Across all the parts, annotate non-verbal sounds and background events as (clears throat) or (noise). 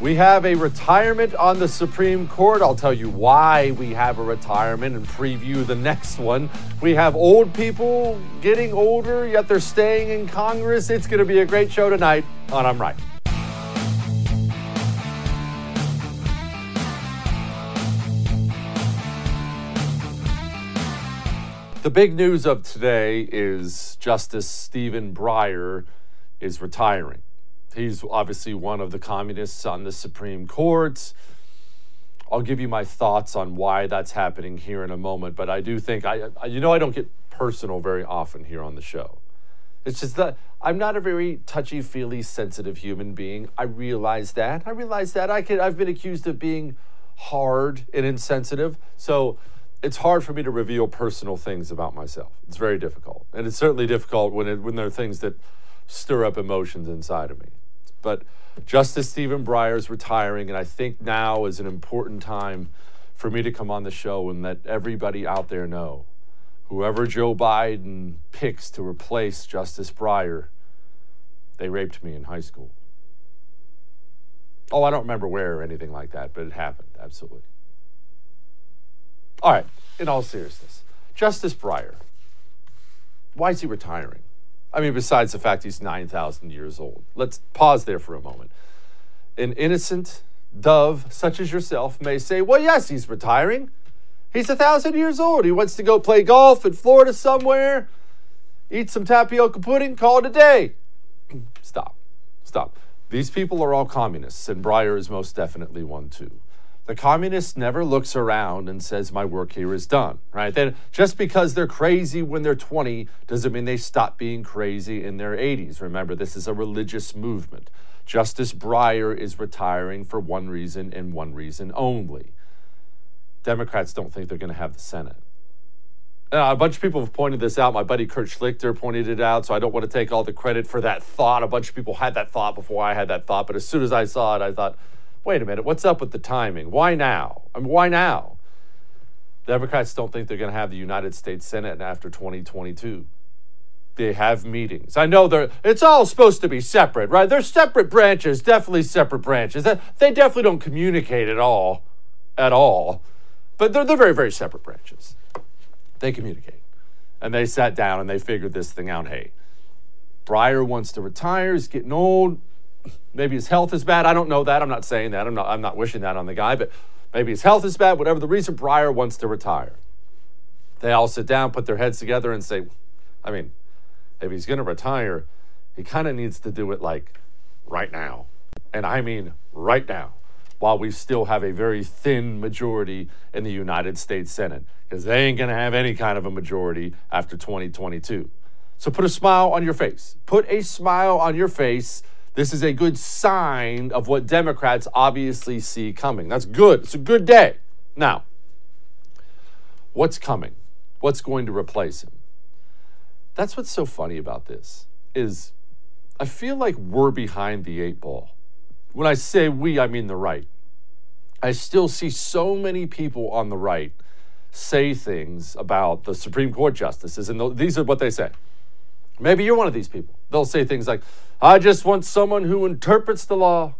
We have a retirement on the Supreme Court. I'll tell you why we have a retirement and preview the next one. We have old people getting older, yet they're staying in Congress. It's going to be a great show tonight on I'm Right. The big news of today is Justice Stephen Breyer is retiring. He's obviously one of the communists on the Supreme Court. I'll give you my thoughts on why that's happening here in a moment, but I do think I, you know, I don't get personal very often here on the show. It's just that I'm not a very touchy feely, sensitive human being. I realize that. I realize that. I can, I've been accused of being hard and insensitive. So it's hard for me to reveal personal things about myself. It's very difficult. And it's certainly difficult when, it, when there are things that stir up emotions inside of me. But Justice Stephen Breyer is retiring, and I think now is an important time for me to come on the show and let everybody out there know whoever Joe Biden picks to replace Justice Breyer, they raped me in high school. Oh, I don't remember where or anything like that, but it happened, absolutely. All right, in all seriousness, Justice Breyer, why is he retiring? I mean, besides the fact he's 9,000 years old. Let's pause there for a moment. An innocent dove, such as yourself, may say, well, yes, he's retiring. He's a thousand years old. He wants to go play golf in Florida somewhere, eat some tapioca pudding, call it a day. (clears throat) Stop. Stop. These people are all communists, and Breyer is most definitely one too. The communist never looks around and says, My work here is done, right? Then just because they're crazy when they're 20 doesn't mean they stop being crazy in their 80s. Remember, this is a religious movement. Justice Breyer is retiring for one reason and one reason only. Democrats don't think they're going to have the Senate. Uh, a bunch of people have pointed this out. My buddy Kurt Schlichter pointed it out, so I don't want to take all the credit for that thought. A bunch of people had that thought before I had that thought, but as soon as I saw it, I thought, wait a minute, what's up with the timing? Why now? I mean, why now? The Democrats don't think they're going to have the United States Senate after 2022. They have meetings. I know they're it's all supposed to be separate, right? They're separate branches, definitely separate branches. They definitely don't communicate at all, at all. But they're, they're very, very separate branches. They communicate. And they sat down and they figured this thing out. Hey, Breyer wants to retire, he's getting old Maybe his health is bad. I don't know that. I'm not saying that. I'm not, I'm not wishing that on the guy, but maybe his health is bad. Whatever the reason, Breyer wants to retire. They all sit down, put their heads together, and say, I mean, if he's going to retire, he kind of needs to do it like right now. And I mean right now, while we still have a very thin majority in the United States Senate, because they ain't going to have any kind of a majority after 2022. So put a smile on your face. Put a smile on your face this is a good sign of what Democrats obviously see coming. That's good. It's a good day. Now, what's coming? What's going to replace him? That's what's so funny about this is I feel like we're behind the eight ball. When I say we, I mean the right. I still see so many people on the right say things about the Supreme Court justices, and these are what they say. Maybe you're one of these people. They'll say things like, I just want someone who interprets the law.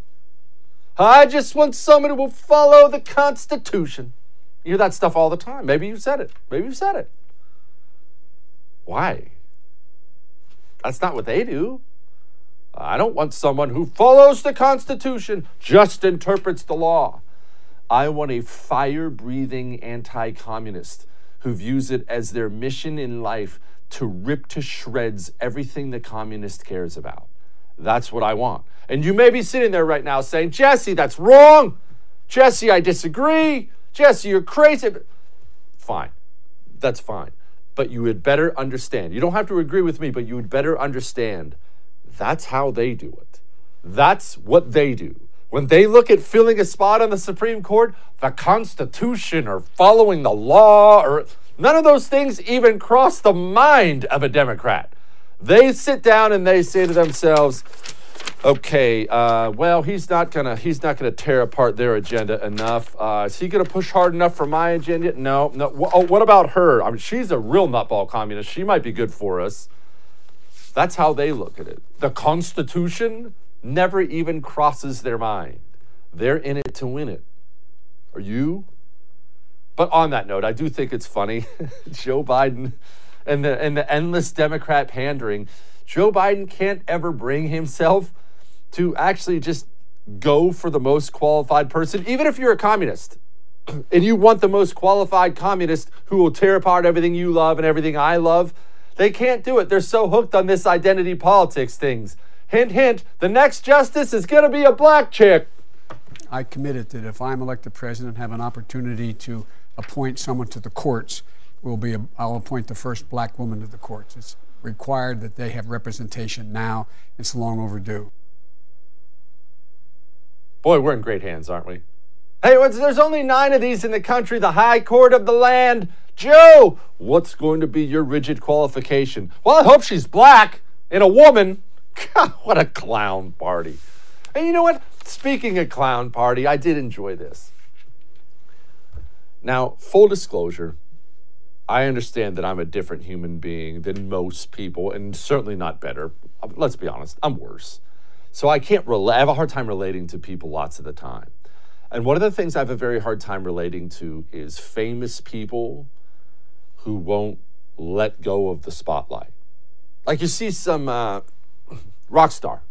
I just want someone who will follow the Constitution. You hear that stuff all the time. Maybe you said it. Maybe you said it. Why? That's not what they do. I don't want someone who follows the Constitution, just interprets the law. I want a fire breathing anti communist who views it as their mission in life to rip to shreds everything the communist cares about. That's what I want. And you may be sitting there right now saying, Jesse, that's wrong. Jesse, I disagree. Jesse, you're crazy. Fine. That's fine. But you would better understand. You don't have to agree with me, but you would better understand that's how they do it. That's what they do. When they look at filling a spot on the Supreme Court, the Constitution or following the law or none of those things even cross the mind of a Democrat. They sit down and they say to themselves, okay, uh, well, he's not gonna he's not gonna tear apart their agenda enough. Uh, is he gonna push hard enough for my agenda? No, no. Oh, what about her? I mean, she's a real nutball communist. She might be good for us. That's how they look at it. The Constitution never even crosses their mind. They're in it to win it. Are you? But on that note, I do think it's funny. (laughs) Joe Biden and the and the endless Democrat pandering. Joe Biden can't ever bring himself to actually just go for the most qualified person, even if you're a communist (clears throat) and you want the most qualified communist who will tear apart everything you love and everything I love. They can't do it. They're so hooked on this identity politics things. Hint, hint, the next justice is going to be a black chick. I committed that if I'm elected president, and have an opportunity to appoint someone to the courts, will be a, I'll appoint the first black woman to the courts. It's required that they have representation now. It's long overdue. Boy, we're in great hands, aren't we? Hey, there's only nine of these in the country, the High Court of the Land. Joe, what's going to be your rigid qualification? Well, I hope she's black and a woman. God, what a clown party. And you know what? Speaking of clown party, I did enjoy this. Now, full disclosure, I understand that I'm a different human being than most people, and certainly not better. Let's be honest, I'm worse. So I can't relate. I have a hard time relating to people lots of the time. And one of the things I have a very hard time relating to is famous people who won't let go of the spotlight. Like you see some uh, rock star.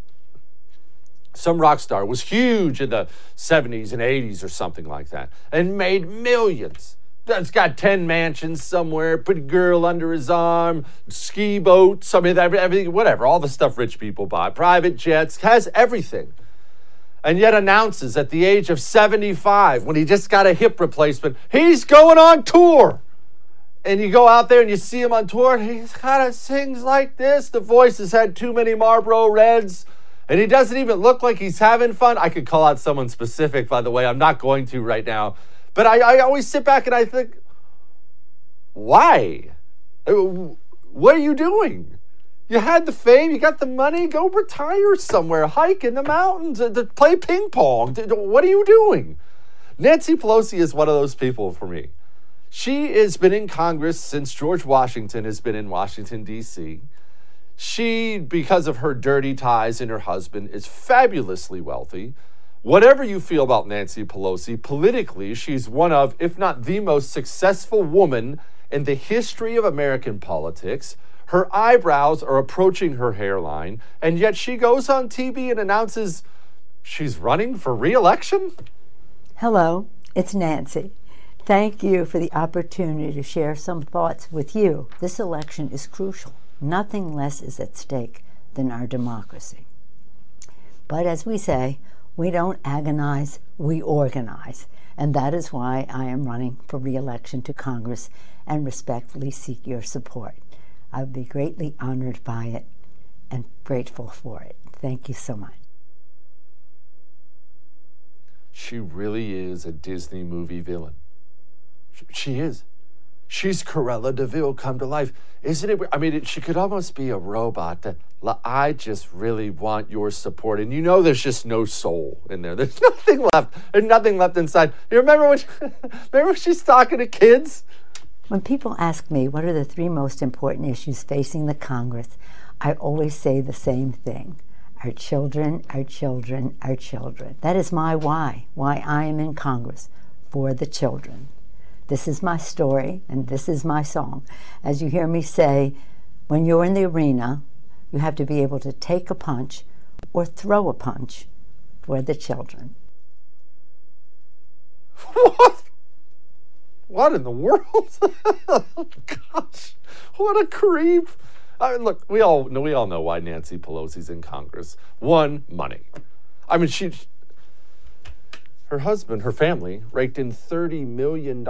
Some rock star was huge in the 70s and 80s or something like that and made millions. That's got 10 mansions somewhere, put a girl under his arm, ski boats, I mean, everything, whatever, all the stuff rich people buy, private jets, has everything. And yet announces at the age of 75, when he just got a hip replacement, he's going on tour. And you go out there and you see him on tour, and he kind of sings like this. The voice has had too many Marlboro Reds, and he doesn't even look like he's having fun. I could call out someone specific, by the way. I'm not going to right now but I, I always sit back and I think, why? Uh, what are you doing? You had the fame, you got the money, go retire somewhere, hike in the mountains, uh, play ping pong. What are you doing? Nancy Pelosi is one of those people for me. She has been in Congress since George Washington has been in Washington, D.C. She, because of her dirty ties and her husband, is fabulously wealthy. Whatever you feel about Nancy Pelosi, politically, she's one of, if not the most successful woman in the history of American politics. Her eyebrows are approaching her hairline, and yet she goes on TV and announces she's running for reelection? Hello, it's Nancy. Thank you for the opportunity to share some thoughts with you. This election is crucial. Nothing less is at stake than our democracy. But as we say, we don't agonize, we organize. And that is why I am running for re election to Congress and respectfully seek your support. I would be greatly honored by it and grateful for it. Thank you so much. She really is a Disney movie villain. She is. She's Cruella de Vil come to life. Isn't it? I mean, it, she could almost be a robot that I just really want your support. And you know, there's just no soul in there. There's (laughs) nothing left. There's nothing left inside. You remember when, she, (laughs) remember when she's talking to kids? When people ask me what are the three most important issues facing the Congress, I always say the same thing our children, our children, our children. That is my why, why I am in Congress, for the children. This is my story and this is my song. As you hear me say, when you're in the arena, you have to be able to take a punch or throw a punch for the children. What? What in the world? (laughs) Gosh, what a creep! I mean, look, we all know we all know why Nancy Pelosi's in Congress. One, money. I mean, she her husband, her family, raked in $30 million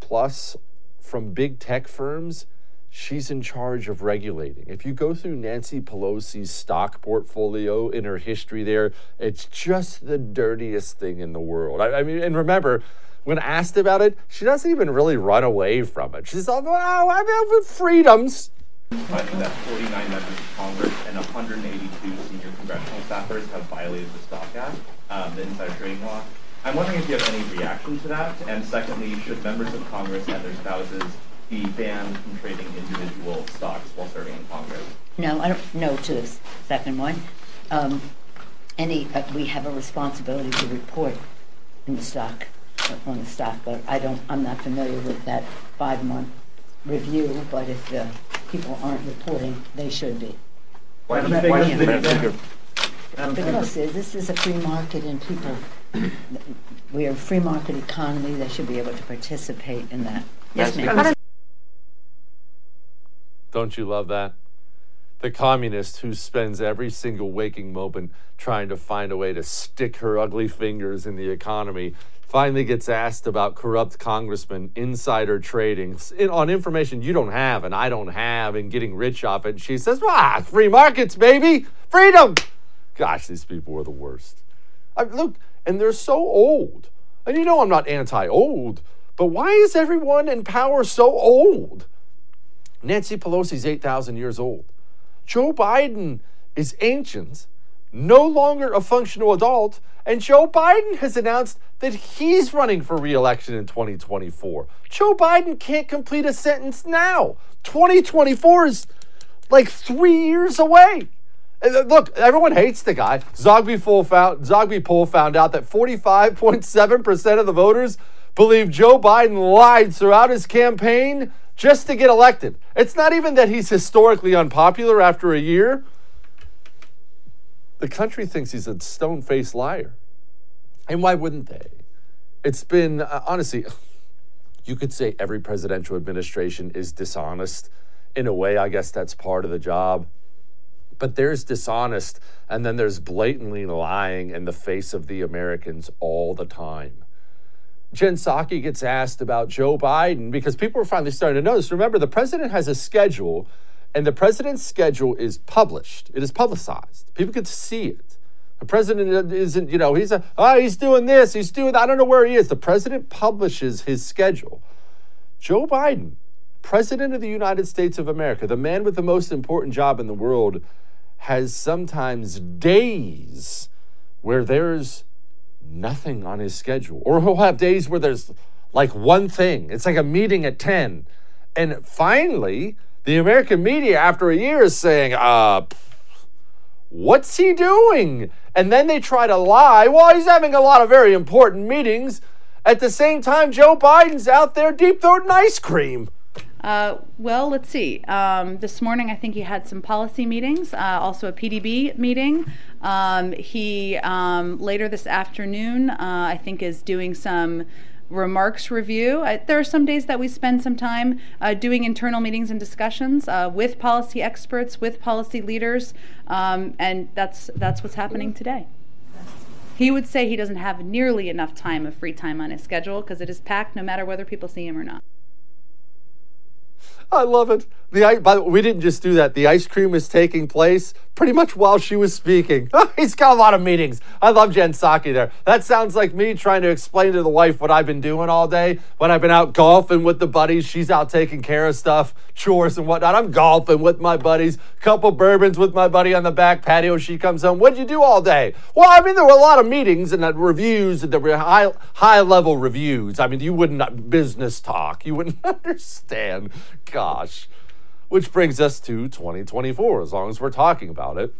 plus from big tech firms. She's in charge of regulating. If you go through Nancy Pelosi's stock portfolio in her history there, it's just the dirtiest thing in the world. I, I mean, and remember, when asked about it, she doesn't even really run away from it. She's all, wow, I have freedoms. Finding that 49 members of Congress and 182 senior congressional staffers have violated the Stock Act, um, the insider trading law. I'm wondering if you have any reaction to that, and secondly, should members of Congress and their spouses be banned from trading individual stocks while serving in Congress? No, I don't know to the second one. Um, any, uh, we have a responsibility to report in the stock, on the stock, but I don't, I'm not familiar with that five-month review, but if the people aren't reporting, they should be. Why do you Madam why do you think- Because uh, this is a free market and people, we are a free market economy, they should be able to participate in that. Yes, ma'am. Don't you love that? The communist who spends every single waking moment trying to find a way to stick her ugly fingers in the economy finally gets asked about corrupt congressmen, insider trading in, on information you don't have and I don't have and getting rich off it. And she says, ah, free markets, baby, freedom. Gosh, these people are the worst. I, look, and they're so old. And you know I'm not anti old, but why is everyone in power so old? Nancy Pelosi's 8,000 years old. Joe Biden is ancient, no longer a functional adult, and Joe Biden has announced that he's running for reelection in 2024. Joe Biden can't complete a sentence now. 2024 is like three years away. Uh, Look, everyone hates the guy. Zogby found, Zogby poll found out that 45.7% of the voters believe Joe Biden lied throughout his campaign just to get elected. It's not even that he's historically unpopular after a year. The country thinks he's a stone faced liar. And why wouldn't they? It's been, uh, honestly, (sighs) you could say every presidential administration is dishonest. In a way, I guess that's part of the job. But there's dishonest, and then there's blatantly lying in the face of the Americans all the time. Jen Psaki gets asked about Joe Biden because people are finally starting to notice. Remember, the president has a schedule, and the president's schedule is published. It is publicized. People can see it. The president isn't, you know, he's a, oh, he's doing this, he's doing, I don't know where he is. The president publishes his schedule. Joe Biden, president of the United States of America, the man with the most important job in the world, has sometimes days where there's nothing on his schedule. Or he'll have days where there's like one thing. It's like a meeting at 10. And finally, the American media, after a year, is saying, uh, what's he doing? And then they try to lie. Well, he's having a lot of very important meetings. At the same time, Joe Biden's out there deep throating ice cream. Uh, well, let's see. Um, this morning, I think he had some policy meetings, uh, also a PDB meeting. Um, he um, later this afternoon, uh, I think, is doing some remarks review. I, there are some days that we spend some time uh, doing internal meetings and discussions uh, with policy experts, with policy leaders, um, and that's that's what's happening today. He would say he doesn't have nearly enough time of free time on his schedule because it is packed, no matter whether people see him or not. I love it. The by the way, we didn't just do that. The ice cream is taking place pretty much while she was speaking. (laughs) He's got a lot of meetings. I love Jen Psaki there. That sounds like me trying to explain to the wife what I've been doing all day. When I've been out golfing with the buddies, she's out taking care of stuff, chores and whatnot. I'm golfing with my buddies, couple bourbons with my buddy on the back patio. She comes home. What'd you do all day? Well, I mean, there were a lot of meetings and reviews, and there were high high level reviews. I mean, you wouldn't uh, business talk. You wouldn't (laughs) understand. Gosh. Which brings us to 2024, as long as we're talking about it.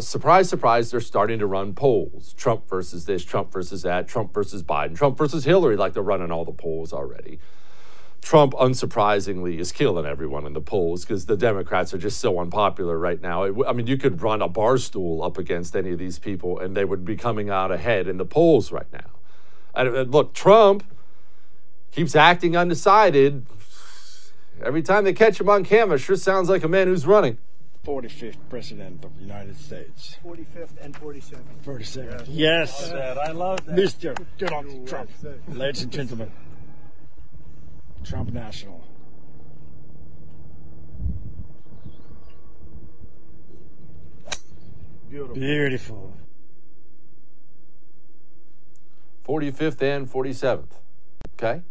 Surprise, surprise, they're starting to run polls. Trump versus this, Trump versus that, Trump versus Biden, Trump versus Hillary, like they're running all the polls already. Trump, unsurprisingly, is killing everyone in the polls because the Democrats are just so unpopular right now. I mean, you could run a bar stool up against any of these people and they would be coming out ahead in the polls right now. And, and look, Trump keeps acting undecided. Every time they catch him on camera, sure sounds like a man who's running. 45th President of the United States. 45th and 47th. 47th. Yes. I love that. Mr. Donald Trump. Ladies and gentlemen, Trump National. Beautiful. Beautiful. 45th and 47th. Okay?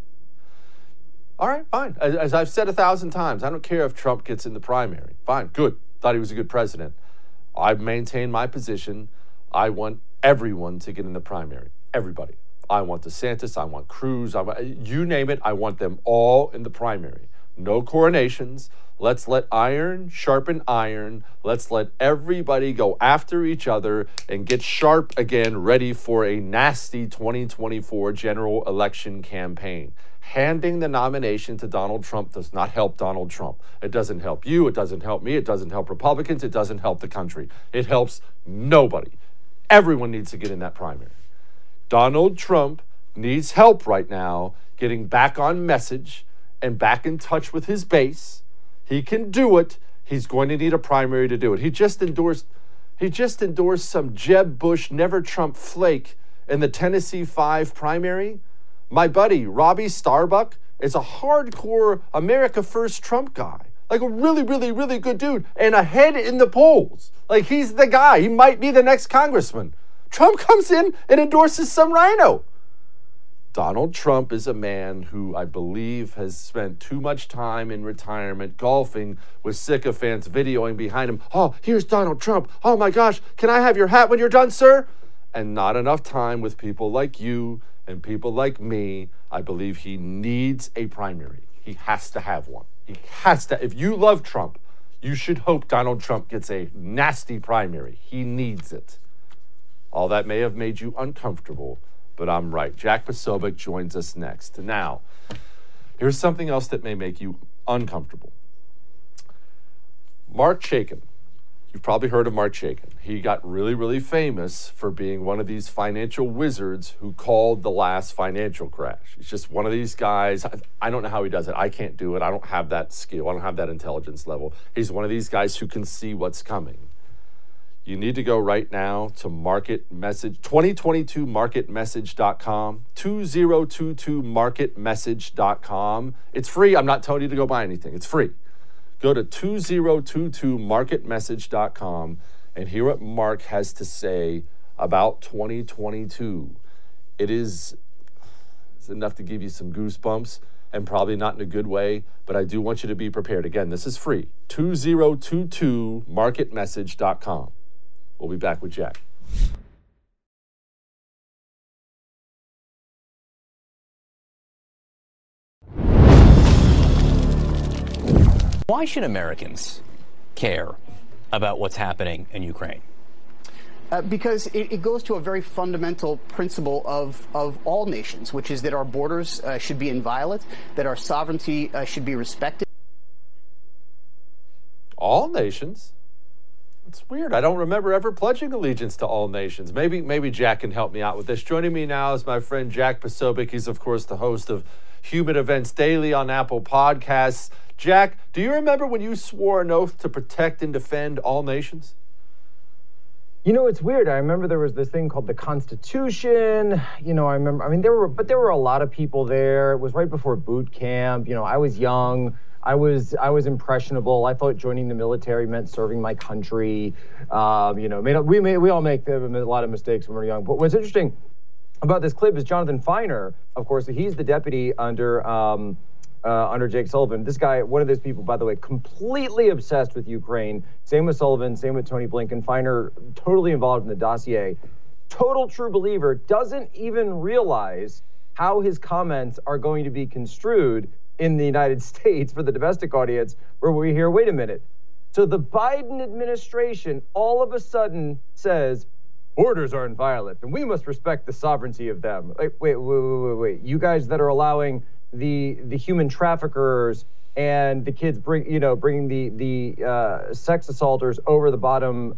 All right, fine. As, as I've said a thousand times, I don't care if Trump gets in the primary. Fine, good. Thought he was a good president. I've maintained my position. I want everyone to get in the primary. Everybody. I want DeSantis. I want Cruz. I want, you name it. I want them all in the primary. no coronations. Let's let iron sharpen iron. Let's let everybody go after each other and get sharp again, ready for a nasty 2024 general election campaign. Handing the nomination to Donald Trump does not help Donald Trump. It doesn't help you. It doesn't help me. It doesn't help Republicans. It doesn't help the country. It helps nobody. Everyone needs to get in that primary. Donald Trump needs help right now getting back on message and back in touch with his base. He can do it. He's going to need a primary to do it. He just endorsed he just endorsed some Jeb Bush never Trump flake in the Tennessee 5 primary. My buddy Robbie Starbuck is a hardcore America First Trump guy. Like a really, really, really good dude and ahead in the polls. Like he's the guy. He might be the next congressman. Trump comes in and endorses some RINO. Donald Trump is a man who I believe has spent too much time in retirement golfing with sycophants videoing behind him. Oh, here's Donald Trump. Oh my gosh, can I have your hat when you're done, sir? And not enough time with people like you and people like me. I believe he needs a primary. He has to have one. He has to. If you love Trump, you should hope Donald Trump gets a nasty primary. He needs it. All that may have made you uncomfortable but I'm right. Jack Posobiec joins us next. Now, here's something else that may make you uncomfortable. Marc Chaikin. You've probably heard of Marc Chaikin. He got really, really famous for being one of these financial wizards who called the last financial crash. He's just one of these guys. I don't know how he does it. I can't do it. I don't have that skill. I don't have that intelligence level. He's one of these guys who can see what's coming you need to go right now to market message 2022 marketmessage.com 2022 marketmessage.com it's free i'm not telling you to go buy anything it's free go to 2022 marketmessage.com and hear what mark has to say about 2022 it is it's enough to give you some goosebumps and probably not in a good way, but I do want you to be prepared. Again, this is free. 2022marketmessage.com. We'll be back with Jack. Why should Americans care about what's happening in Ukraine? Uh, because it, it, goes to a very fundamental principle of, of all nations, which is that our borders uh, should be inviolate, that our sovereignty uh, should be respected. All nations? It's weird. I don't remember ever pledging allegiance to all nations. Maybe maybe Jack can help me out with this. Joining me now is my friend Jack Posobiec. He's of course the host of Human Events Daily on Apple Podcasts. Jack, do you remember when you swore an oath to protect and defend all nations? You know, it's weird. I remember there was this thing called the Constitution. You know, I remember. I mean, there were, but there were a lot of people there. It was right before boot camp. You know, I was young. I was I was impressionable. I thought joining the military meant serving my country. Um, you know, made, we made, we all make a lot of mistakes when we're young. But what's interesting about this clip is Jonathan Finer. Of course, he's the deputy under. Um, uh, under Jake Sullivan. This guy, one of those people, by the way, completely obsessed with Ukraine. Same with Sullivan, same with Tony Blinken. Finer, totally involved in the dossier. Total true believer, doesn't even realize how his comments are going to be construed in the United (laughs) States for the domestic audience, where we hear, wait a minute. So the Biden administration all of a sudden says borders are inviolate and we must respect the sovereignty of them. Like, wait, wait, wait, wait, wait. You guys that are allowing the the human traffickers and the kids bring, you know, bringing the the uh, sex assaulters over the bottom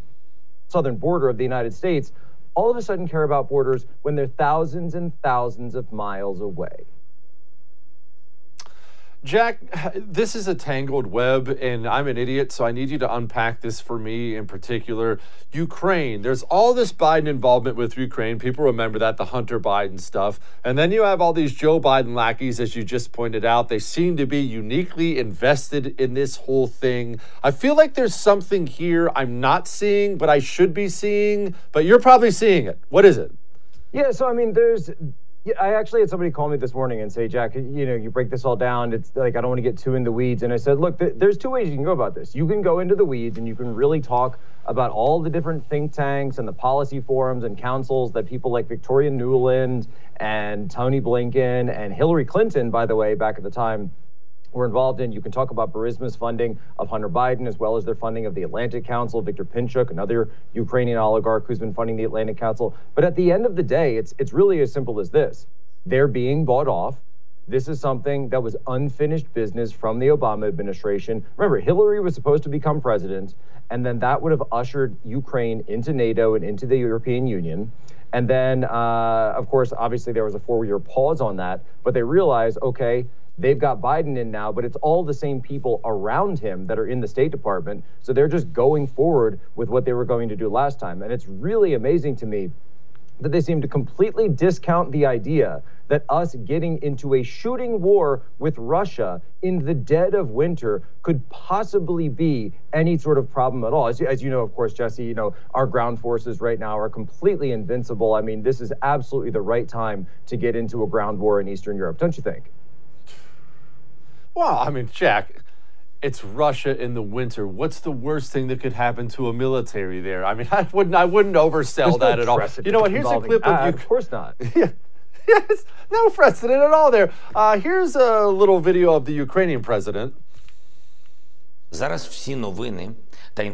southern border of the United States, all of a sudden care about borders when they're thousands and thousands of miles away. Jack, this is a tangled web, and I'm an idiot, so I need you to unpack this for me in particular. Ukraine, there's all this Biden involvement with Ukraine. People remember that, the Hunter Biden stuff. And then you have all these Joe Biden lackeys, as you just pointed out. They seem to be uniquely invested in this whole thing. I feel like there's something here I'm not seeing, but I should be seeing, but you're probably seeing it. What is it? Yeah, so I mean, there's yeah, I actually had somebody call me this morning and say, Jack, you know, you break this all down. It's like I don't want to get too in the weeds. And I said, look, th- there's two ways you can go about this. You can go into the weeds and you can really talk about all the different think tanks and the policy forums and councils that people like Victoria Nuland and Tony Blinken and Hillary Clinton, by the way, back at the time, were involved in. You can talk about Burisma's funding of Hunter Biden, as well as their funding of the Atlantic Council, Viktor Pinchuk, another Ukrainian oligarch who's been funding the Atlantic Council. But at the end of the day, it's it's really as simple as this: they're being bought off. This is something that was unfinished business from the Obama administration. Remember, Hillary was supposed to become president, and then that would have ushered Ukraine into NATO and into the European Union. And then, uh, of course, obviously there was a four year pause on that, but they realized, okay, they've got Biden in now, but it's all the same people around him that are in the State Department. So they're just going forward with what they were going to do last time. And it's really amazing to me that they seem to completely discount the idea that us getting into a shooting war with Russia in the dead of winter could possibly be any sort of problem at all. As, as you know, of course, Jesse, you know, our ground forces right now are completely invincible. I mean, this is absolutely the right time to get into a ground war in Eastern Europe, don't you think? Well, I mean, Jack, it's Russia in the winter. What's the worst thing that could happen to a military there? I mean, (laughs) I wouldn't, I wouldn't oversell that at all. You know what? Here's a clip of you. Of course not. (laughs) Yes, no precedent at all there. Uh, here's a little video of the Ukrainian president.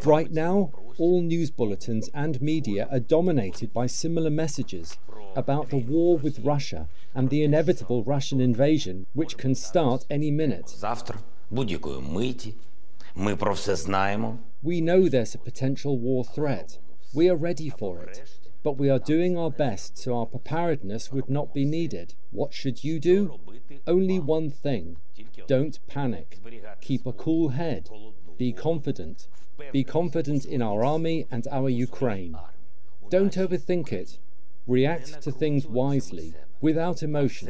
Right now, all news bulletins and media are dominated by similar messages about the war with Russia and the inevitable Russian invasion, which can start any minute. We know there's a potential war threat. We are ready for it. But we are doing our best so our preparedness would not be needed. What should you do? Only one thing don't panic. Keep a cool head. Be confident. Be confident in our army and our Ukraine. Don't overthink it. React to things wisely, without emotion.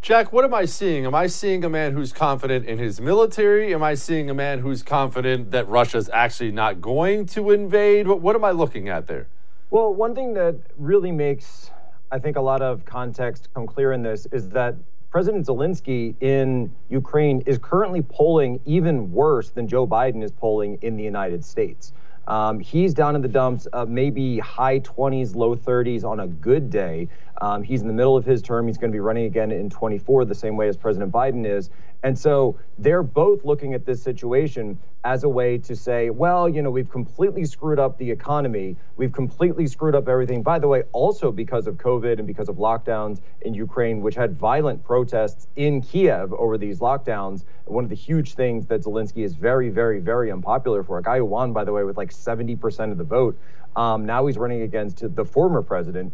Jack, what am I seeing? Am I seeing a man who's confident in his military? Am I seeing a man who's confident that Russia's actually not going to invade? What, what am I looking at there? Well, one thing that really makes, I think, a lot of context come clear in this is that President Zelensky in Ukraine is currently polling even worse than Joe Biden is polling in the United States. Um, he's down in the dumps, maybe high 20s, low 30s on a good day. Um, he's in the middle of his term. He's going to be running again in 24, the same way as President Biden is. And so they're both looking at this situation as a way to say, well, you know, we've completely screwed up the economy. We've completely screwed up everything. By the way, also because of COVID and because of lockdowns in Ukraine, which had violent protests in Kiev over these lockdowns. One of the huge things that Zelensky is very, very, very unpopular for, a guy who won, by the way, with like 70% of the vote. Um, now he's running against the former president,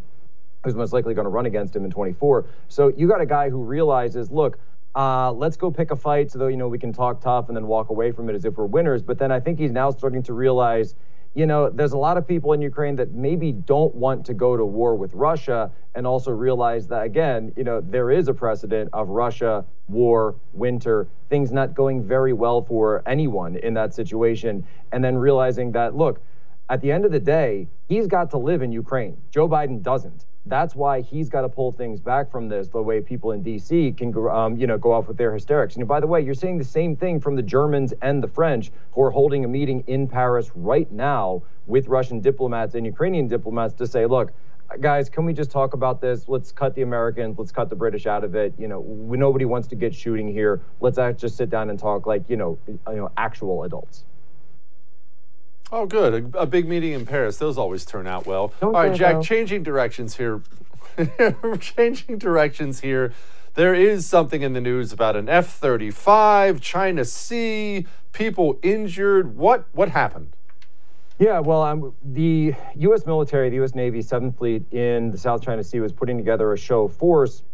who's most likely going to run against him in 24. So you got a guy who realizes, look, uh, let's go pick a fight so that you know we can talk tough and then walk away from it as if we're winners. But then I think he's now starting to realize, you know, there's a lot of people in Ukraine that maybe don't want to go to war with Russia, and also realize that again, you know, there is a precedent of Russia, war, winter, things not going very well for anyone in that situation, and then realizing that look. At the end of the day, he's got to live in Ukraine. Joe Biden doesn't. That's why he's got to pull things back from this. The way people in D.C. can, um, you know, go off with their hysterics. And by the way, you're seeing the same thing from the Germans and the French, who are holding a meeting in Paris right now with Russian diplomats and Ukrainian diplomats to say, look, guys, can we just talk about this? Let's cut the Americans. Let's cut the British out of it. You know, we, nobody wants to get shooting here. Let's just sit down and talk like, you know, you know, actual adults. Oh, good. A, a, big meeting in Paris. Those always turn out well. Don't All right, Jack, changing directions here. (laughs) changing directions here. There is something in the news about an F 35, China Sea, people injured. What, what happened? Yeah, well, um, the U.S. military, the U.S. Navy, Seventh Fleet in the South China Sea was putting together a show of force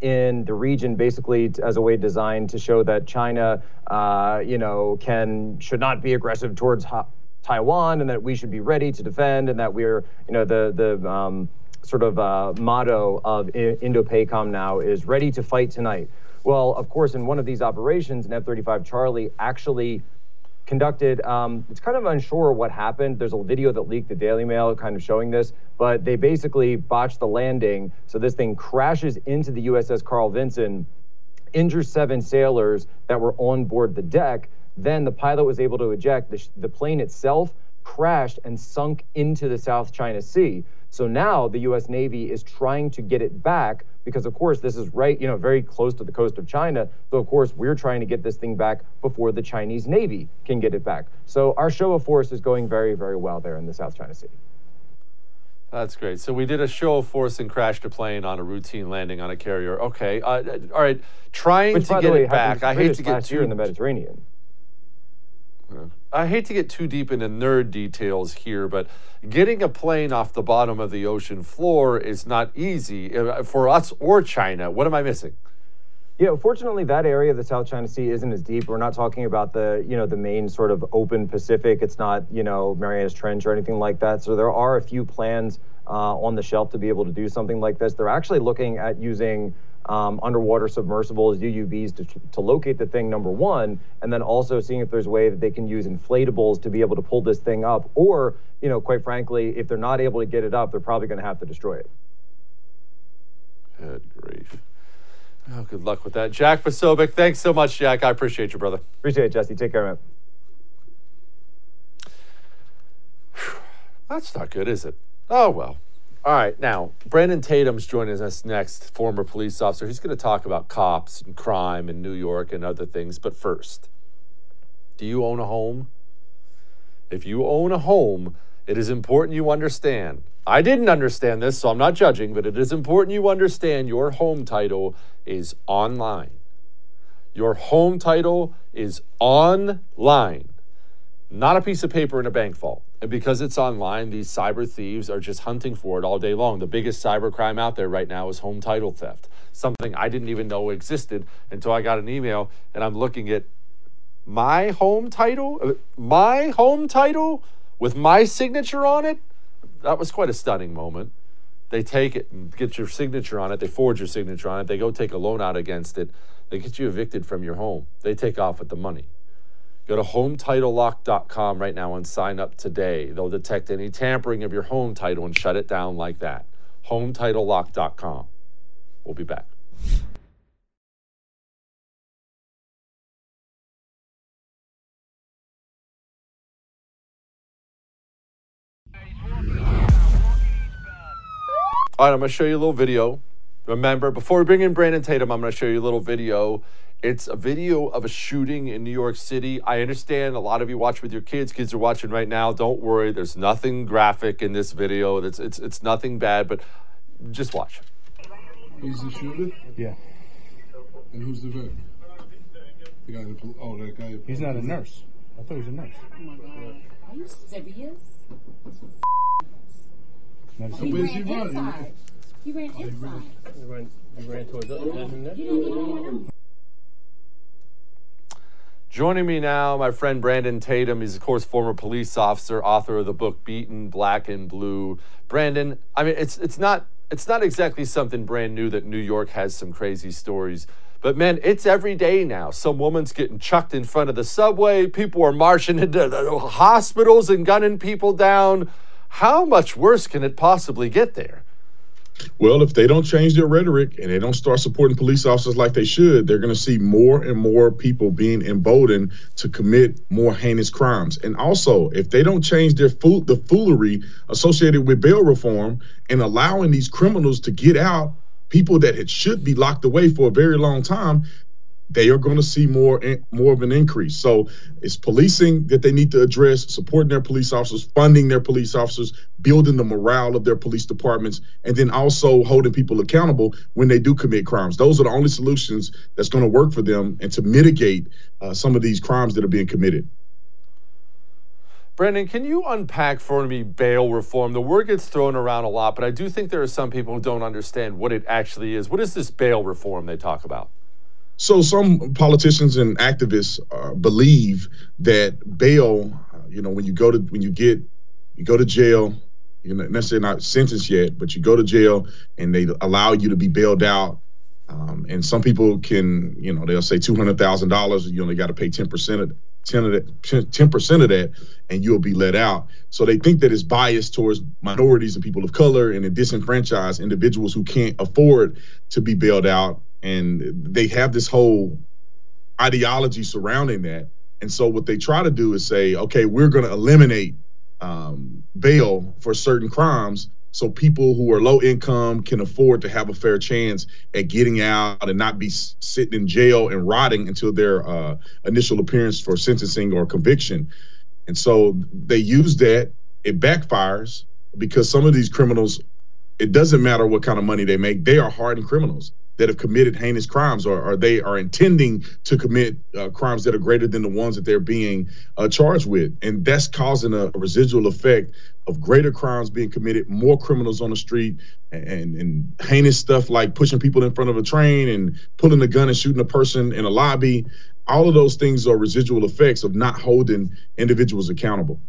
in the region, basically as a way designed to show that China, uh, you know, can should not be aggressive towards ha- Taiwan, and that we should be ready to defend, and that we're, you know, the the um, sort of uh, motto of Indo-PACOM now is ready to fight tonight. Well, of course, in one of these operations, an F-35 Charlie actually conducted. Um, it's kind of unsure what happened. There's a video that leaked the Daily Mail kind of showing this, but they basically botched the landing. So this thing crashes into the USS Carl Vinson, injures seven sailors that were on board the deck. Then the pilot was able to eject. The, the plane itself crashed and sunk into the South China Sea. So now the U.S. Navy is trying to get it back because, of course, this is right, you know, very close to the coast of China. So, of course, we're trying to get this thing back before the Chinese Navy can get it back. So, our show of force is going very, very well there in the South China Sea. That's great. So we did a show of force and crashed a plane on a routine landing on a carrier. Okay. Uh, all right. Trying Which, to get way, it back. I hate to get too in the Mediterranean. I hate to get too deep into nerd details here, but getting a plane off the bottom of the ocean floor is not easy uh, for us or China. What am I missing? Yeah, fortunately, that area of the South China Sea isn't as deep. We're not talking about the, you know, the main sort of open Pacific. It's not, you know, Marianas Trench or anything like that. So there are a few plans uh, on the shelf to be able to do something like this. They're actually looking at using um, underwater submersibles, UUVs, to, to locate the thing, number one, and then also seeing if there's a way that they can use inflatables to be able to pull this thing up. Or, you know, quite frankly, if they're not able to get it up, they're probably going to have to destroy it. Good grief. Oh, good luck with that. Jack Posobiec, thanks so much, Jack. I appreciate you, brother. Appreciate it, Jesse. Take care, man. That's not good, is it? Oh, well. All right, now, Brandon Tatum's joining us next, former police officer. He's going to talk about cops and crime in New York and other things. But first, do you own a home? If you own a home, it is important you understand. I didn't understand this, so I'm not judging, but it is important you understand your home title is online. Your home title is online, not a piece of paper in a bank vault. And because it's online, these cyber thieves are just hunting for it all day long. The biggest cyber crime out there right now is home title theft, something I didn't even know existed until I got an email and I'm looking at my home title, uh, my home title with my signature on it. That was quite a stunning moment. They take it and get your signature on it. They forge your signature on it. They go take a loan out against it. They get you evicted from your home. They take off with the money. Go to hometitlelock.com right now and sign up today. They'll detect any tampering of your home title and shut it down like that. Hometitlelock.com. We'll be back. All right, I'm going to show you a little video. Remember, before we bring in Brandon Tatum, I'm going to show you a little video. It's a video of a shooting in New York City. I understand a lot of you watch with your kids. Kids are watching right now. Don't worry. There's nothing graphic in this video. It's it's it's nothing bad, but just watch. He's the shooter? Yeah. And who's the victim? The guy that, oh, that guy. He's not a nurse. I thought he was a nurse. Oh are you serious? Not a So He where's ran he running? Inside. He oh, ran inside. He ran, he ran towards us. He didn't get in. Joining me now, my friend Brandon Tatum. He's, of course, former police officer, author of the book Beaten Black and Blue. Brandon, I mean, it's it's not it's not exactly something brand new that New York has some crazy stories. But man, it's every day now. Some woman's getting chucked in front of the subway. People are marching into the hospitals and gunning people down. How much worse can it possibly get there? Well, if they don't change their rhetoric and they don't start supporting police officers like they should, they're going to see more and more people being emboldened to commit more heinous crimes. And also, if they don't change their fool the foolery associated with bail reform and allowing these criminals to get out, people that should be locked away for a very long time, they are going to see more more of an increase. So it's policing that they need to address, supporting their police officers, funding their police officers, building the morale of their police departments, and then also holding people accountable when they do commit crimes. Those are the only solutions that's going to work for them and to mitigate uh, some of these crimes that are being committed. Brandon, can you unpack for me bail reform? The word gets thrown around a lot, but I do think there are some people who don't understand what it actually is. What is this bail reform they talk about? So some politicians and activists uh, believe that bail, uh, you know, when you go to when you get you go to jail, you're not necessarily not sentenced yet, but you go to jail and they allow you to be bailed out. Um, and some people can, you know, they'll say two hundred thousand dollars. You only got to pay ten percent of ten of that, ten percent of that, and you'll be let out. So they think that it's biased towards minorities and people of color and disenfranchised individuals who can't afford to be bailed out and they have this whole ideology surrounding that. And so what they try to do is say, okay, we're going to eliminate um, bail for certain crimes, so people who are low income can afford to have a fair chance at getting out and not be sitting in jail and rotting until their uh, initial appearance for sentencing or conviction. And so they use that. It backfires because some of these criminals, it doesn't matter what kind of money they make, they are hardened criminals that have committed heinous crimes or, or they are intending to commit uh, crimes that are greater than the ones that they're being uh, charged with. And that's causing a, residual effect of greater crimes being committed, more criminals on the street, and, and heinous stuff like pushing people in front of a train and pulling a gun and shooting a person in a lobby. All of those things are residual effects of not holding individuals accountable.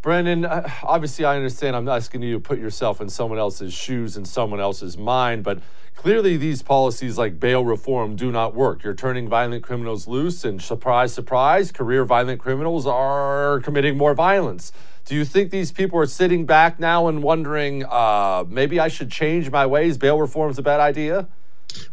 Brandon, uh, obviously, I understand I'm asking you to put yourself in someone else's shoes and someone else's mind, but clearly these policies like bail reform do not work. You're turning violent criminals loose, and surprise, surprise, career violent criminals are committing more violence. Do you think these people are sitting back now and wondering, uh, maybe I should change my ways? Bail reform is a bad idea?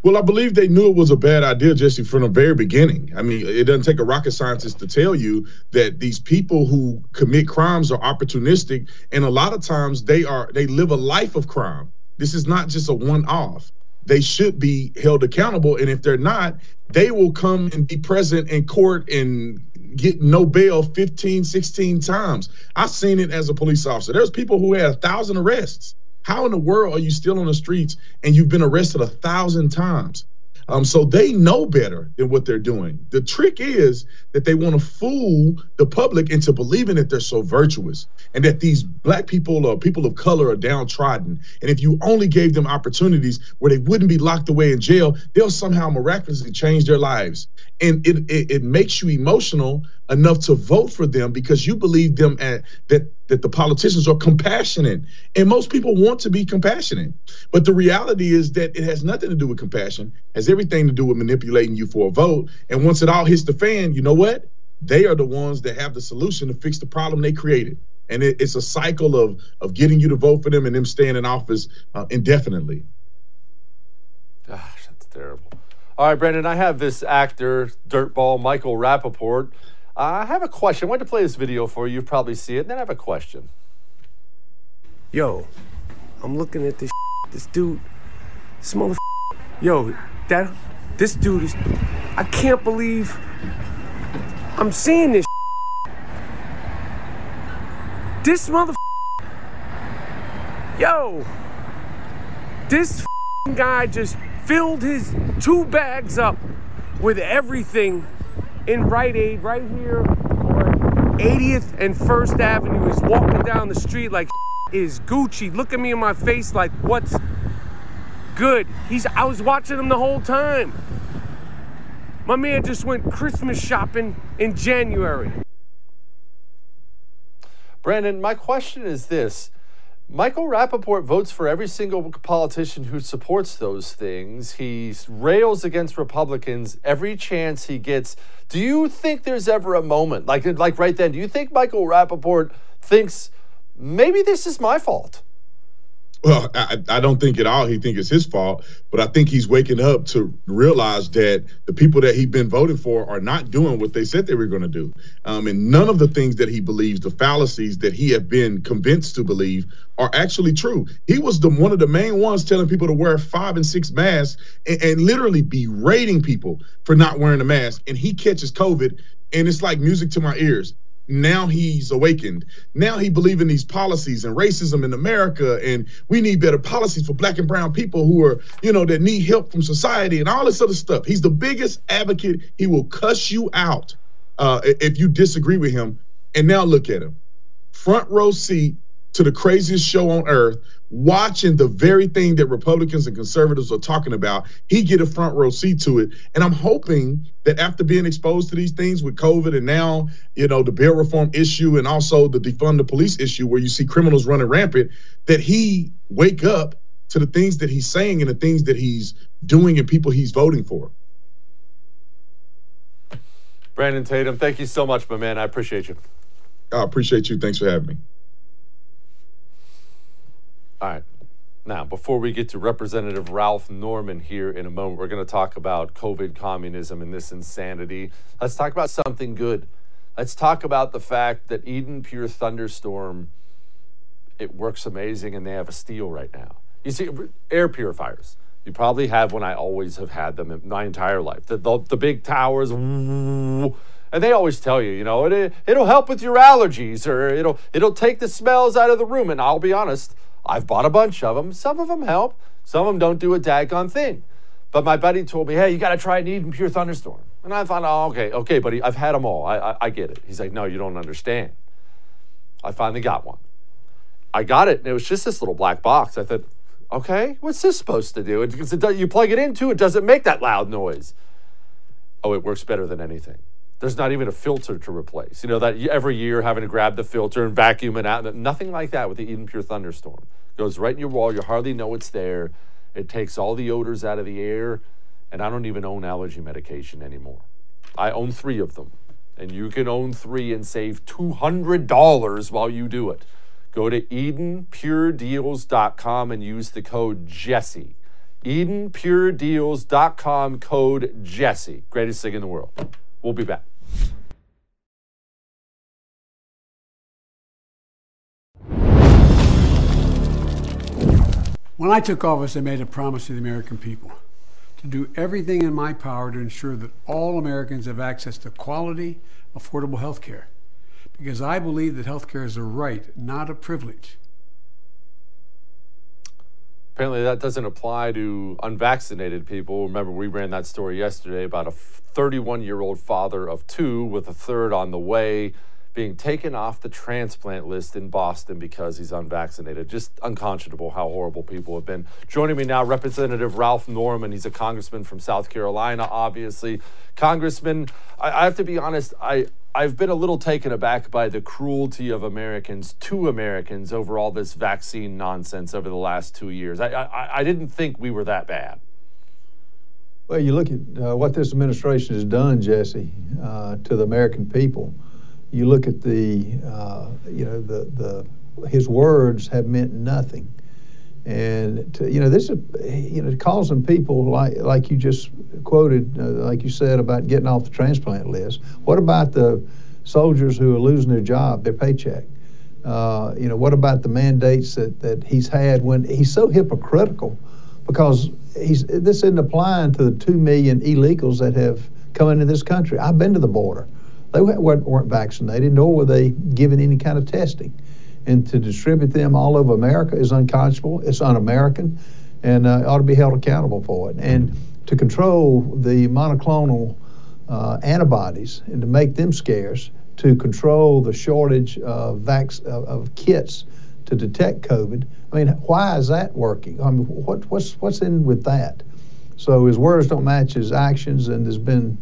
Well, I believe they knew it was a bad idea, Jesse, from the very beginning. I mean, it doesn't take a rocket scientist to tell you that these people who commit crimes are opportunistic, and a lot of times they are they live a life of crime. This is not just a one-off. They should be held accountable, and if they're not, they will come and be present in court and get no bail 15, 16 times. I've seen it as a police officer. There's people who had a thousand arrests. How in the world are you still on the streets and you've been arrested a thousand times? Um, so they know better than what they're doing. The trick is that they want to fool the public into believing that they're so virtuous and that these black people or people of color are downtrodden. And if you only gave them opportunities where they wouldn't be locked away in jail, they'll somehow miraculously change their lives. And it, it, it makes you emotional enough to vote for them because you believe them at, that that the politicians are compassionate. And most people want to be compassionate. But the reality is that it has nothing to do with compassion. Has everything to do with manipulating you for a vote. And once it all hits the fan you know what? They are the ones that have the solution to fix the problem they created. And it, it's a cycle of of getting you to vote for them and them staying in office uh, indefinitely. Gosh, that's terrible. All right, Brandon, I have this actor, dirtball Michael Rapaport. Uh, I have a question. I wanted to play this video for you. You probably see it. And then I have a question. Yo, I'm looking at this. (laughs) This dude, this mother. Yo, that this dude is. I can't believe I'm seeing this. (laughs) This mother. Yo, this (laughs) guy just filled his two bags up with everything in Rite Aid right here on 80th and 1st Avenue. He's walking down the street like (laughs) is Gucci. Look at me in my face like what's good. He's I was watching him the whole time. My man just went Christmas shopping in January. Brandon, my question is this. Michael Rapaport votes for every single politician who supports those things. He rails against Republicans every chance he gets. Do you think there's ever a moment, like, like right then, do you think Michael Rapaport thinks maybe this is my fault? Well, I, I don't think at all he think it's his fault, but I think he's waking up to realize that the people that he's been voting for are not doing what they said they were going to do. Um, and none of the things that he believes, the fallacies that he have been convinced to believe, are actually true. He was the one of the main ones telling people to wear five and six masks and, and literally berating people for not wearing a mask. And he catches COVID, and it's like music to my ears now he's awakened. Now he believes in these policies and racism in America, and we need better policies for black and brown people who are, you know, that need help from society and all this other stuff. He's the biggest advocate. He will cuss you out uh, if you disagree with him. And now look at him, front row seat to the craziest show on earth, watching the very thing that Republicans and conservatives are talking about. He get a front row seat to it, and I'm hoping that after being exposed to these things with COVID and now, you know, the bail reform issue and also the defund the police issue, where you see criminals running rampant, that he wake up to the things that he's saying and the things that he's doing and people he's voting for. Brandon Tatum, thank you so much, my man. I appreciate you. I appreciate you. Thanks for having me. All right. Now, before we get to Representative Ralph Norman here in a moment, we're going to talk about COVID communism and this insanity. Let's talk about something good. Let's talk about the fact that Eden Pure Thunderstorm It works amazing, and they have a steal right now. You see, air purifiers. You probably have one. I always have had them my entire life. The, the, the big towers, and they always tell you, you know, it, it'll help with your allergies, or it'll it'll take the smells out of the room. And I'll be honest, I've bought a bunch of them. Some of them help. Some of them don't do a daggone thing. But my buddy told me, hey, you got to try Eden Pure Thunderstorm. And I thought, oh, okay, okay, buddy, I've had them all. I, I, I get it. He's like, no, you don't understand. I finally got one. I got it, and it was just this little black box. I thought, okay, what's this supposed to do? Because it, does, you plug it into, it doesn't make that loud noise. Oh, it works better than anything. There's not even a filter to replace. You know that every year having to grab the filter and vacuum it out. Nothing like that with the Eden Pure Thunderstorm. It goes right in your wall. You hardly know it's there. It takes all the odors out of the air, and I don't even own allergy medication anymore. I own three of them, and you can own three and save $200 while you do it. Go to EdenPureDeals.com and use the code Jesse. EdenPureDeals.com code Jesse. Greatest thing in the world. We'll be back. When I took office, I made a promise to the American people to do everything in my power to ensure that all Americans have access to quality, affordable health care. Because I believe that health care is a right, not a privilege. Apparently, that doesn't apply to unvaccinated people. Remember, we ran that story yesterday about a 31 year old father of two with a third on the way being taken off the transplant list in Boston because he's unvaccinated. Just unconscionable how horrible people have been. Joining me now, Representative Ralph Norman. He's a congressman from South Carolina, obviously. Congressman, I, I have to be honest, I, I've been a little taken aback by the cruelty of Americans to Americans over all this vaccine nonsense over the last two years. I, I, I didn't think we were that bad. Well, you look at uh, what this administration has done, Jesse, uh, to the American people you look at the, uh, you know, the, the, his words have meant nothing. And, to, you know, this is, you know, causing people like, like you just quoted, uh, like you said about getting off the transplant list. What about the soldiers who are losing their job, their paycheck? Uh, you know, what about the mandates that, that he's had when he's so hypocritical because he's this isn't applying to the two million illegals that have come into this country. I've been to the border. They weren't, vaccinated, nor were they given any kind of testing. And to distribute them all over America is unconscionable, it's un American, and uh, ought to be held accountable for it. And to control the monoclonal uh, antibodies and to make them scarce, to control the shortage of, vac- of kits to detect COVID. I mean, why is that working? I mean, what, what's what's in with that? So his words don't match his actions, and there's been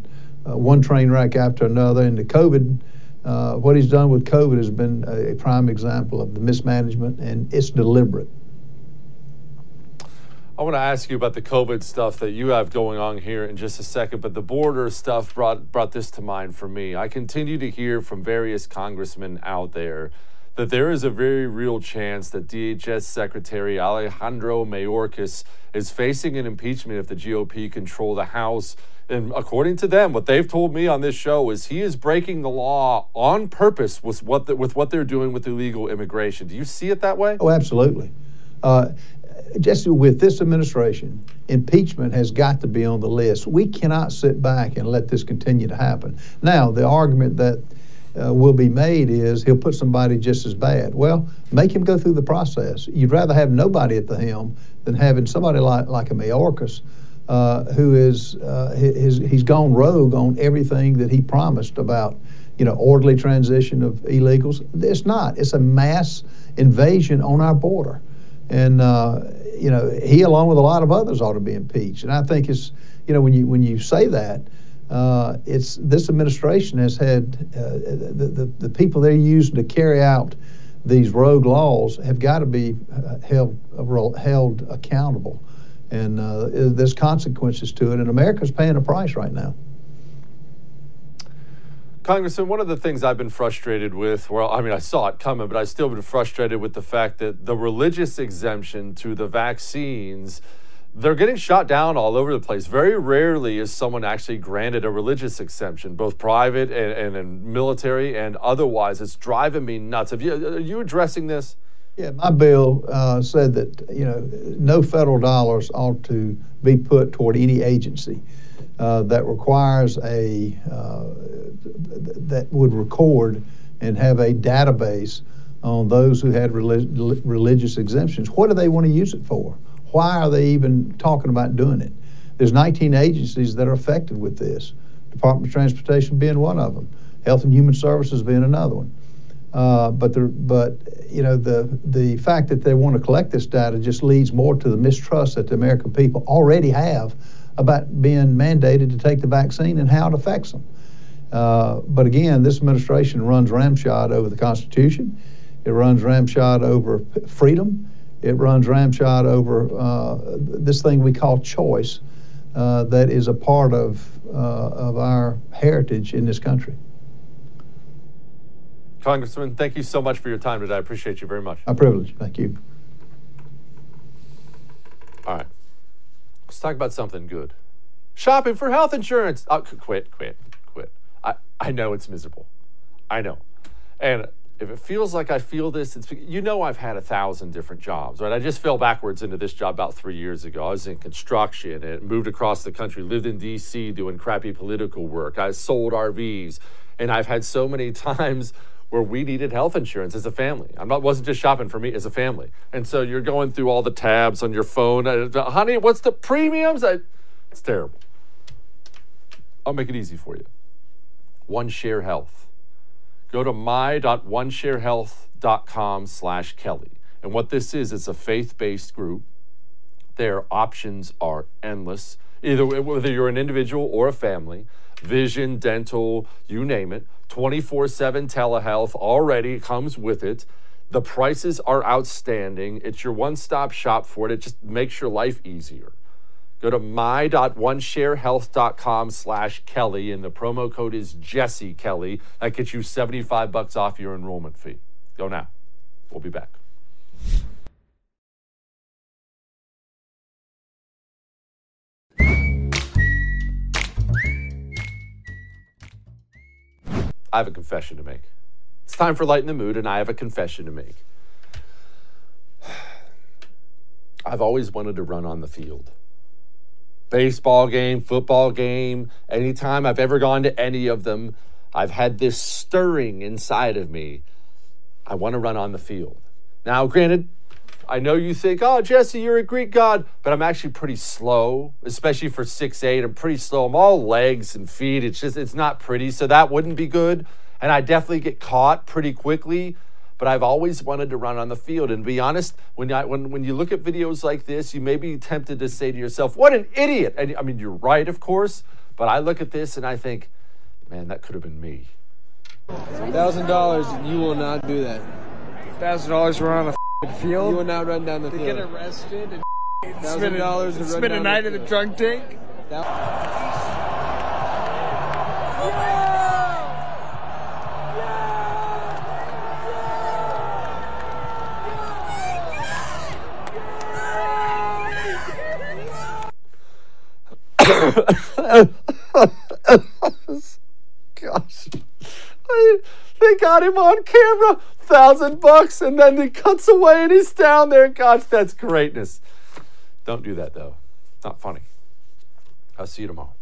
uh, one train wreck after another. And the COVID, uh, what he's done with COVID has been a, a prime example of the mismanagement, and it's deliberate. I want to ask you about the COVID stuff that you have going on here in just a second, but the border stuff brought brought this to mind for me. I continue to hear from various congressmen out there that there is a very real chance that DHS Secretary Alejandro Mayorkas is facing an impeachment if the GOP control the House and according to them, what they've told me on this show is he is breaking the law on purpose with what the, with what they're doing with illegal immigration. Do you see it that way? Oh, absolutely. Uh, Jesse, with this administration, impeachment has got to be on the list. We cannot sit back and let this continue to happen. Now, the argument that uh, will be made is he'll put somebody just as bad. Well, make him go through the process. You'd rather have nobody at the helm than having somebody like, like a Mayorkas uh, who is uh, his, he's gone rogue on everything that he promised about you know orderly transition of illegals. It's not. It's a mass invasion on our border, and uh, you know he along with a lot of others ought to be impeached. And I think it's you know when you when you say that. Uh, it's this administration has had uh, the, the, the people they're using to carry out these rogue laws have got to be uh, held held accountable and uh, there's consequences to it, and America's paying a price right now. Congressman, one of the things I've been frustrated with, well, I mean, I saw it coming, but I've still been frustrated with the fact that the religious exemption to the vaccines, they're getting shot down all over the place. Very rarely is someone actually granted a religious exemption, both private and, and, and military and otherwise. It's driving me nuts. Have you, are you addressing this? Yeah, my bill uh, said that, you know, no federal dollars ought to be put toward any agency uh, that requires a, uh, that would record and have a database on those who had relig- religious exemptions. What do they want to use it for? Why are they even talking about doing it? There's 19 agencies that are affected with this. Department of Transportation being one of them, Health and Human Services being another one. Uh, but the, but you know the the fact that they want to collect this data just leads more to the mistrust that the American people already have about being mandated to take the vaccine and how it affects them. Uh, but again, this administration runs ramshot over the Constitution. It runs ramshot over freedom. It runs ramshot over uh, this thing we call choice, uh, that is a part of uh, of our heritage in this country. Congressman, thank you so much for your time today. I appreciate you very much. A privilege. Thank you. All right. Let's talk about something good. Shopping for health insurance. Oh, quit, quit, quit. I, I know it's miserable. I know. And if it feels like I feel this, it's you know I've had a thousand different jobs, right? I just fell backwards into this job about three years ago. I was in construction and moved across the country, lived in D.C. doing crappy political work. I sold RVs, and I've had so many (laughs) times where we needed health insurance as a family. I'm not wasn't just shopping for me as a family. And so you're going through all the tabs on your phone. Honey, what's the premiums? I, it's terrible. I'll make it easy for you. One Share Health. Go to my.onesharehealth.com slash Kelly. And what this is, it's a faith-based group. Their options are endless. Either whether you're an individual or a family, vision, dental, you name it. 24 7 telehealth already comes with it. The prices are outstanding. It's your one stop shop for it. It just makes your life easier. Go to my.onesharehealth.com slash Kelly, and the promo code is Jesse Kelly. That gets you 75 bucks off your enrollment fee. Go now. We'll be back. I have a confession to make. It's time for Lighten the Mood, and I have a confession to make. (sighs) I've always wanted to run on the field. Baseball game, football game, anytime I've ever gone to any of them, I've had this stirring inside of me. I want to run on the field. Now, granted, I know you think, oh, Jesse, you're a Greek god, but I'm actually pretty slow, especially for six eight. I'm pretty slow. I'm all legs and feet. It's just, it's not pretty. So that wouldn't be good. And I definitely get caught pretty quickly. But I've always wanted to run on the field. And to be honest, when, I, when, when you look at videos like this, you may be tempted to say to yourself, what an idiot. And I mean, you're right, of course. But I look at this and I think, man, that could have been me. Thousand dollars, you will not do that. Thousand dollars to run on the field. You will not run down the to field. get arrested and Thousand spend a, dollars to run spend a down night the in the field. drunk tank. Gosh. I- they got him on camera, thousand bucks, and then he cuts away and he's down there. Gosh, that's greatness. Don't do that though. Not funny. I'll see you tomorrow.